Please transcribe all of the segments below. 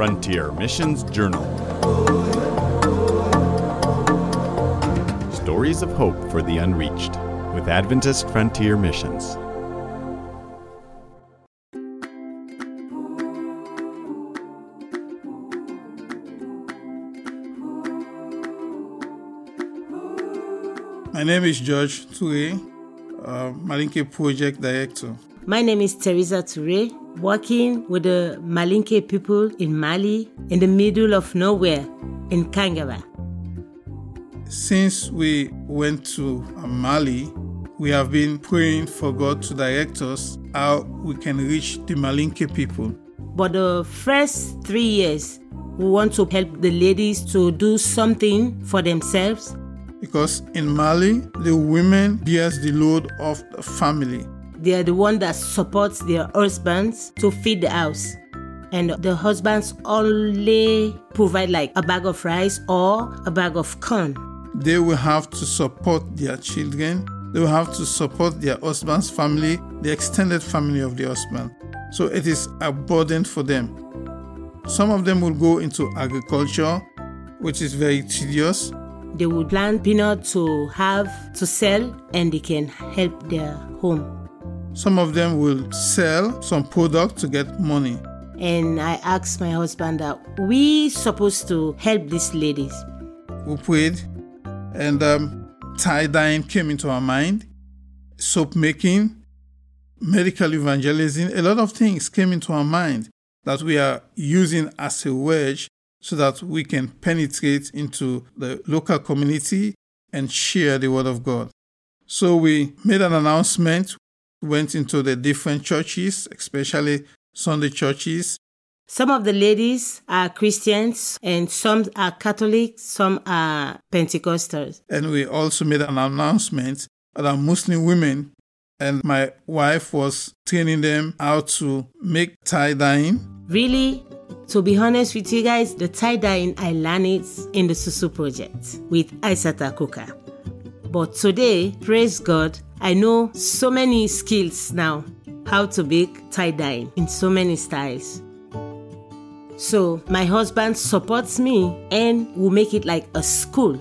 Frontier Missions Journal. Stories of Hope for the Unreached with Adventist Frontier Missions. My name is George Tooray, uh, Malinke Project Director. My name is Theresa Tooray, working with the Malinke people in Mali, in the middle of nowhere, in Kangara. Since we went to uh, Mali, we have been praying for God to direct us how we can reach the Malinke people. But the first three years, we want to help the ladies to do something for themselves Because in Mali, the women bears the load of the family. They are the one that supports their husbands to feed the house. And the husbands only provide like a bag of rice or a bag of corn. They will have to support their children. They will have to support their husband's family, the extended family of the husband. So it is a burden for them. Some of them will go into agriculture, which is very tedious. They would plant peanut to have to sell and they can help their home. Some of them will sell some product to get money. And I asked my husband that we supposed to help these ladies. We prayed, and um, tie dyeing came into our mind, soap making, medical evangelism, a lot of things came into our mind that we are using as a wedge so that we can penetrate into the local community and share the word of God. So we made an announcement, went into the different churches, especially Sunday churches, Some of the ladies are Christians and some are Catholic, some are Pentecostals. and we also made an announcement that Muslim women and my wife was training them how to make tie dyeing. Really, to be honest with you guys, the tie dyeing I learned it in the Susu project with Isata Kuka. But today, praise God, I know so many skills now how to make tie dye in so many styles. So my husband supports me and will make it like a school.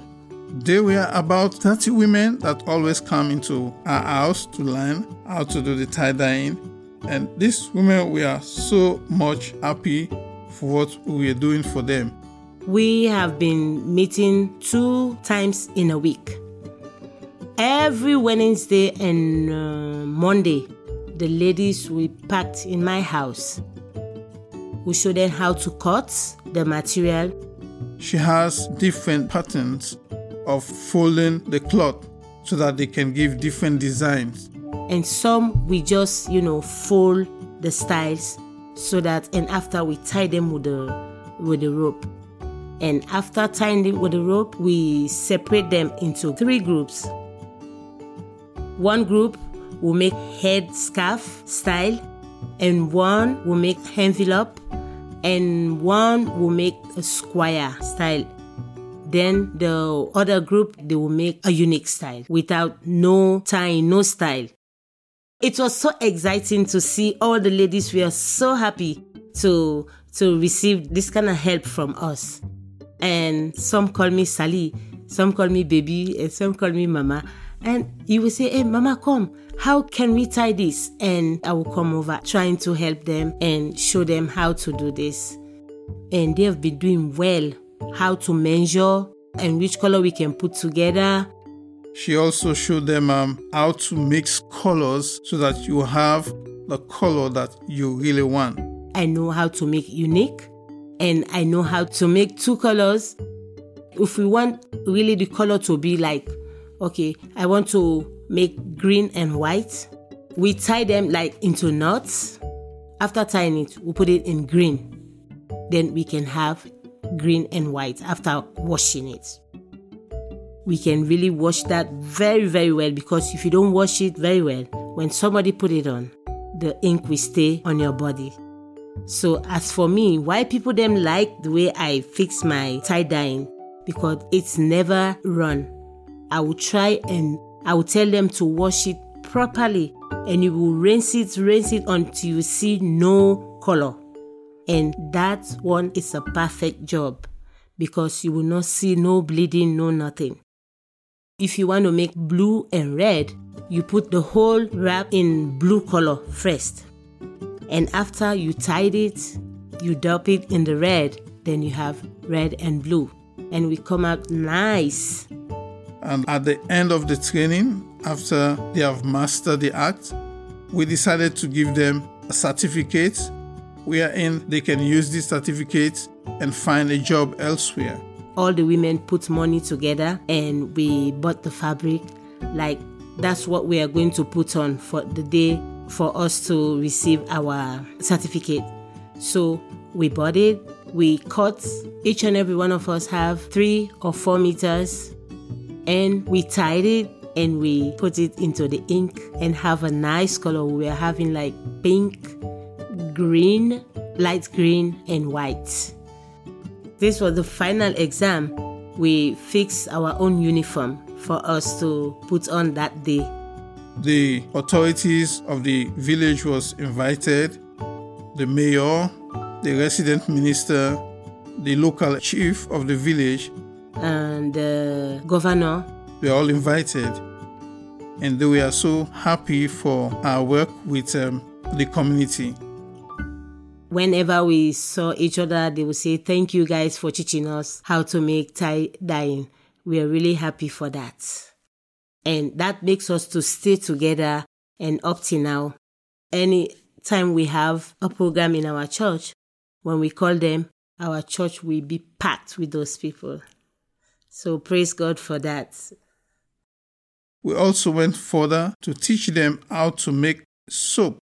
There were about 30 women that always come into our house to learn how to do the tie dyeing. And these women were so much happy for what we were doing for them. We have been meeting two times in a week. Every Wednesday and uh, Monday, the ladies will be packed in my house. We show them how to cut the material. She has different patterns of folding the cloth so that they can give different designs. and some we just you know fold the styles so that and after we tie them with the with the rope and after tying them with the rope we separate them into three groups one group will make head scarf style and one will make envelope and one will make a square style. Then the other group they will make a unique style without no tie, no style. It was so exciting to see all the ladies. Were so happy to to receive this kind of help from us. And some call me sally some call me baby and some call me mama and you will say hey mama come how can we tie this and i will come over trying to help them and show them how to do this and they have been doing well how to measure and which color we can put together She also showed them um, how to mix colors so that you have the color that you really want. I know how to make unique and I know how to make two colors. If we want really the color to be like, okay, I want to make green and white, we tie them like into knots. After tying it, we put it in green. Then we can have green and white after washing it. We can really wash that very, very well because if you don't wash it very well, when somebody put it on, the ink will stay on your body. So as for me, why people them like the way I fix my tie dyeing because it's never run. I will try and I will tell them to wash it properly and you will rinse it, rinse it until you see no color. And that one is a perfect job because you will not see no bleeding, no nothing. If you want to make blue and red, you put the whole wrap in blue color first. And after you tied it, you dip it in the red, then you have red and blue. And we come out nice. And at the end of the training, after they have mastered the act, we decided to give them a certificate wherein they can use this certificate and find a job elsewhere. All the women put money together and we bought the fabric. Like that's what we are going to put on for the day for us to receive our certificate. So we bought it, we cut, each and every one of us have three or four meters, and we tied it and we put it into the ink and have a nice color. We are having like pink, green, light green, and white. This was the final exam. We fixed our own uniform for us to put on that day. The authorities of the village was invited, the mayor, the resident minister, the local chief of the village, and the governor. We are all invited. And we are so happy for our work with um, the community. Whenever we saw each other, they would say, Thank you guys for teaching us how to make tie dyeing. We are really happy for that. And that makes us to stay together and up to now. Any time we have a program in our church, when we call them, our church will be packed with those people. So praise God for that. We also went further to teach them how to make soap.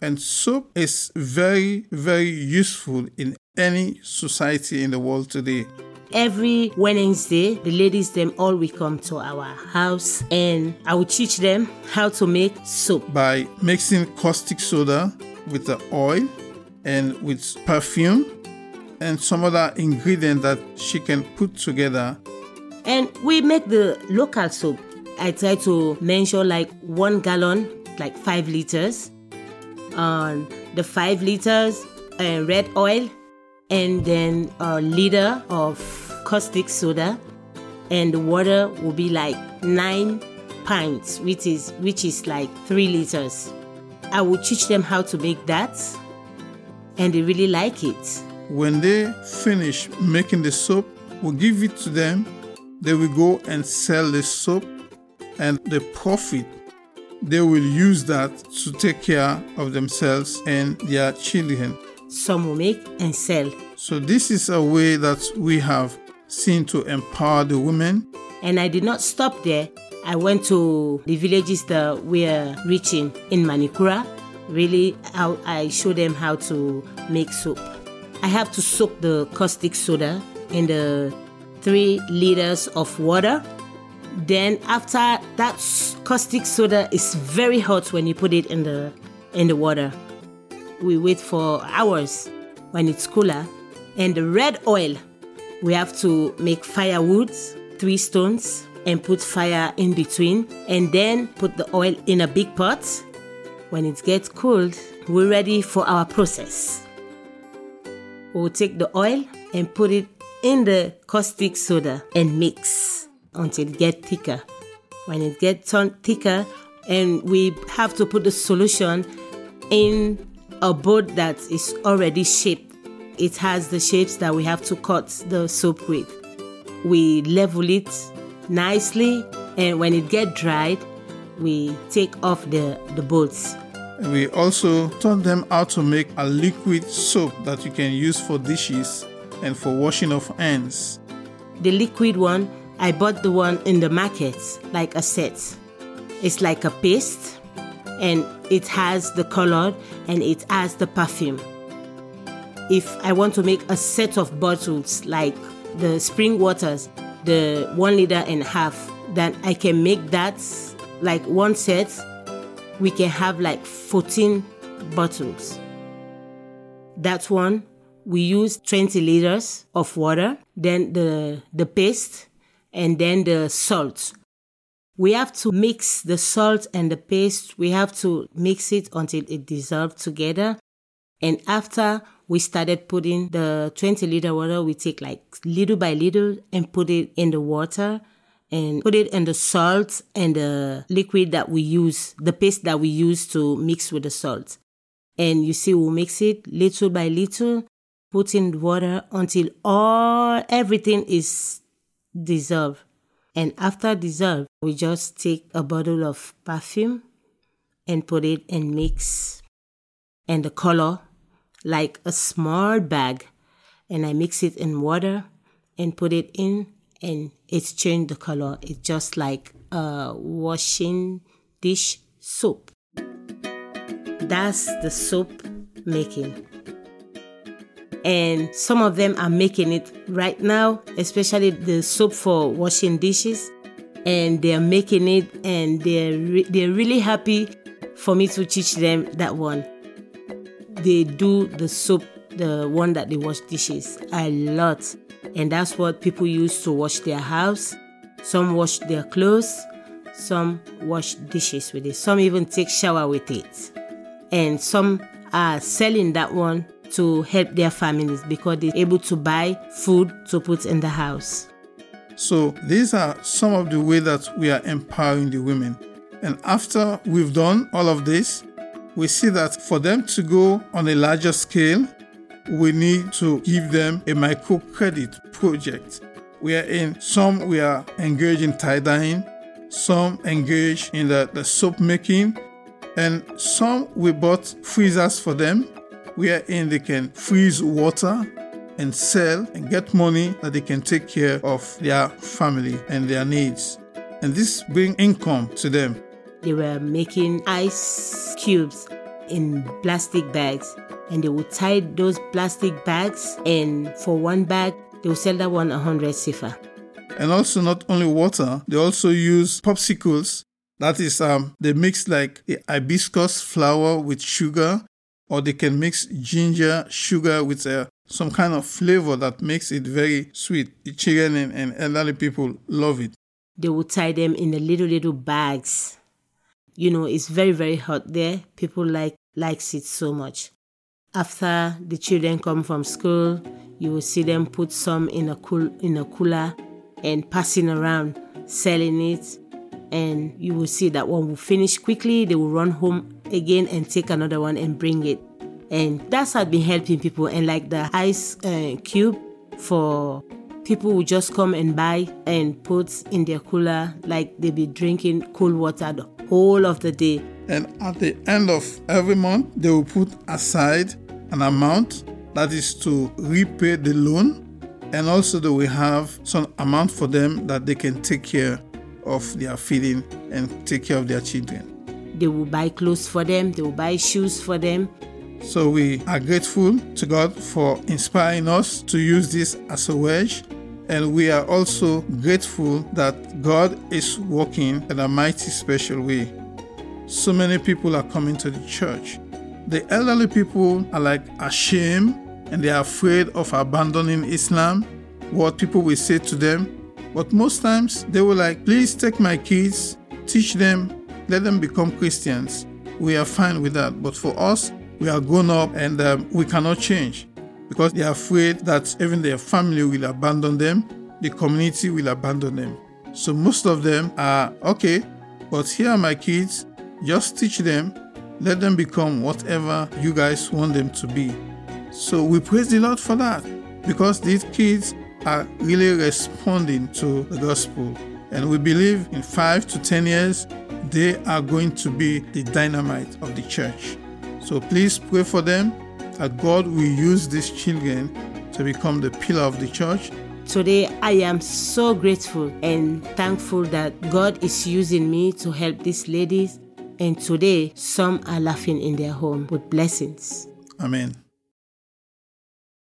And soap is very, very useful in any society in the world today. Every Wednesday, the ladies them all will come to our house and I will teach them how to make soap. By mixing caustic soda with the oil and with perfume and some other ingredient that she can put together. And we make the local soap. I try to mention like one gallon, like five liters. On the five liters uh, red oil, and then a liter of caustic soda, and the water will be like nine pints, which is which is like three liters. I will teach them how to make that, and they really like it. When they finish making the soap, we'll give it to them. They will go and sell the soap, and the profit they will use that to take care of themselves and their children. Some will make and sell. So, this is a way that we have seen to empower the women. And I did not stop there. I went to the villages that we are reaching in Manikura. Really, how I show them how to make soap. I have to soak the caustic soda in the three liters of water. Then after that caustic soda is very hot when you put it in the in the water. We wait for hours when it's cooler. And the red oil, we have to make firewood, three stones, and put fire in between, and then put the oil in a big pot. When it gets cooled, we're ready for our process. We'll take the oil and put it in the caustic soda and mix until it gets thicker. When it gets on thicker, and we have to put the solution in a board that is already shaped. It has the shapes that we have to cut the soap with. We level it nicely, and when it gets dried, we take off the, the bolts. We also taught them how to make a liquid soap that you can use for dishes and for washing of hands. The liquid one, I bought the one in the market, like a set. It's like a paste and it has the color and it has the perfume. If I want to make a set of bottles like the spring waters, the one liter and a half, then I can make that like one set. We can have like 14 bottles. That one, we use 20 liters of water, then the, the paste, and then the salt. We have to mix the salt and the paste. We have to mix it until it dissolves together. And after we started putting the 20 liter water. We take like little by little and put it in the water and put it in the salt and the liquid that we use, the paste that we use to mix with the salt. And you see, we'll mix it little by little, put in water until all everything is dissolved. And after dissolved, we just take a bottle of perfume and put it and mix. And the color like a small bag and I mix it in water and put it in and it's changed the color. It's just like a washing dish soap. That's the soap making. And some of them are making it right now, especially the soap for washing dishes. And they're making it and they're, re- they're really happy for me to teach them that one they do the soap, the one that they wash dishes, a lot. And that's what people use to wash their house. Some wash their clothes, some wash dishes with it, some even take shower with it. And some are selling that one to help their families because they're able to buy food to put in the house. So these are some of the ways that we are empowering the women. And after we've done all of this, we see that for them to go on a larger scale, we need to give them a microcredit project. We are in some we are engaged in tie dyeing, some engaged in the, the soap making, and some we bought freezers for them. We are in they can freeze water and sell and get money that they can take care of their family and their needs. And this bring income to them. They were making ice cubes in plastic bags and they would tie those plastic bags and for one bag they would sell that one 100 cedis. And also not only water, they also use popsicles. That is, um, they mix like the hibiscus flower with sugar, or they can mix ginger sugar with uh, some kind of flavor that makes it very sweet. The children and, and elderly people love it. They will tie them in the little little bags you know, it's very, very hot there. People like likes it so much. After the children come from school, you will see them put some in a cool in a cooler and passing around, selling it. And you will see that one will finish quickly. They will run home again and take another one and bring it. And that's how been helping people. And like the ice uh, cube for people will just come and buy and put in their cooler like they be drinking cool water the whole of the day. And at the end of every month, they will put aside an amount that is to repay the loan. And also, they will have some amount for them that they can take care of their feeding and take care of their children. They will buy clothes for them, they will buy shoes for them. So, we are grateful to God for inspiring us to use this as a wedge and we are also grateful that God is working in a mighty special way. So many people are coming to the church. The elderly people are like ashamed and they are afraid of abandoning Islam, what people will say to them. But most times they were like, please take my kids, teach them, let them become Christians. We are fine with that. But for us, we are grown up and um, we cannot change because they are afraid that even their family will abandon them, the community will abandon them. So most of them are okay, but here are my kids, just teach them, let them become whatever you guys want them to be. So we praise the Lord for that because these kids are really responding to the gospel. And we believe in five to ten years, they are going to be the dynamite of the church. So please pray for them that God will use these children to become the pillar of the church. Today, I am so grateful and thankful that God is using me to help these ladies. And today, some are laughing in their home with blessings. Amen.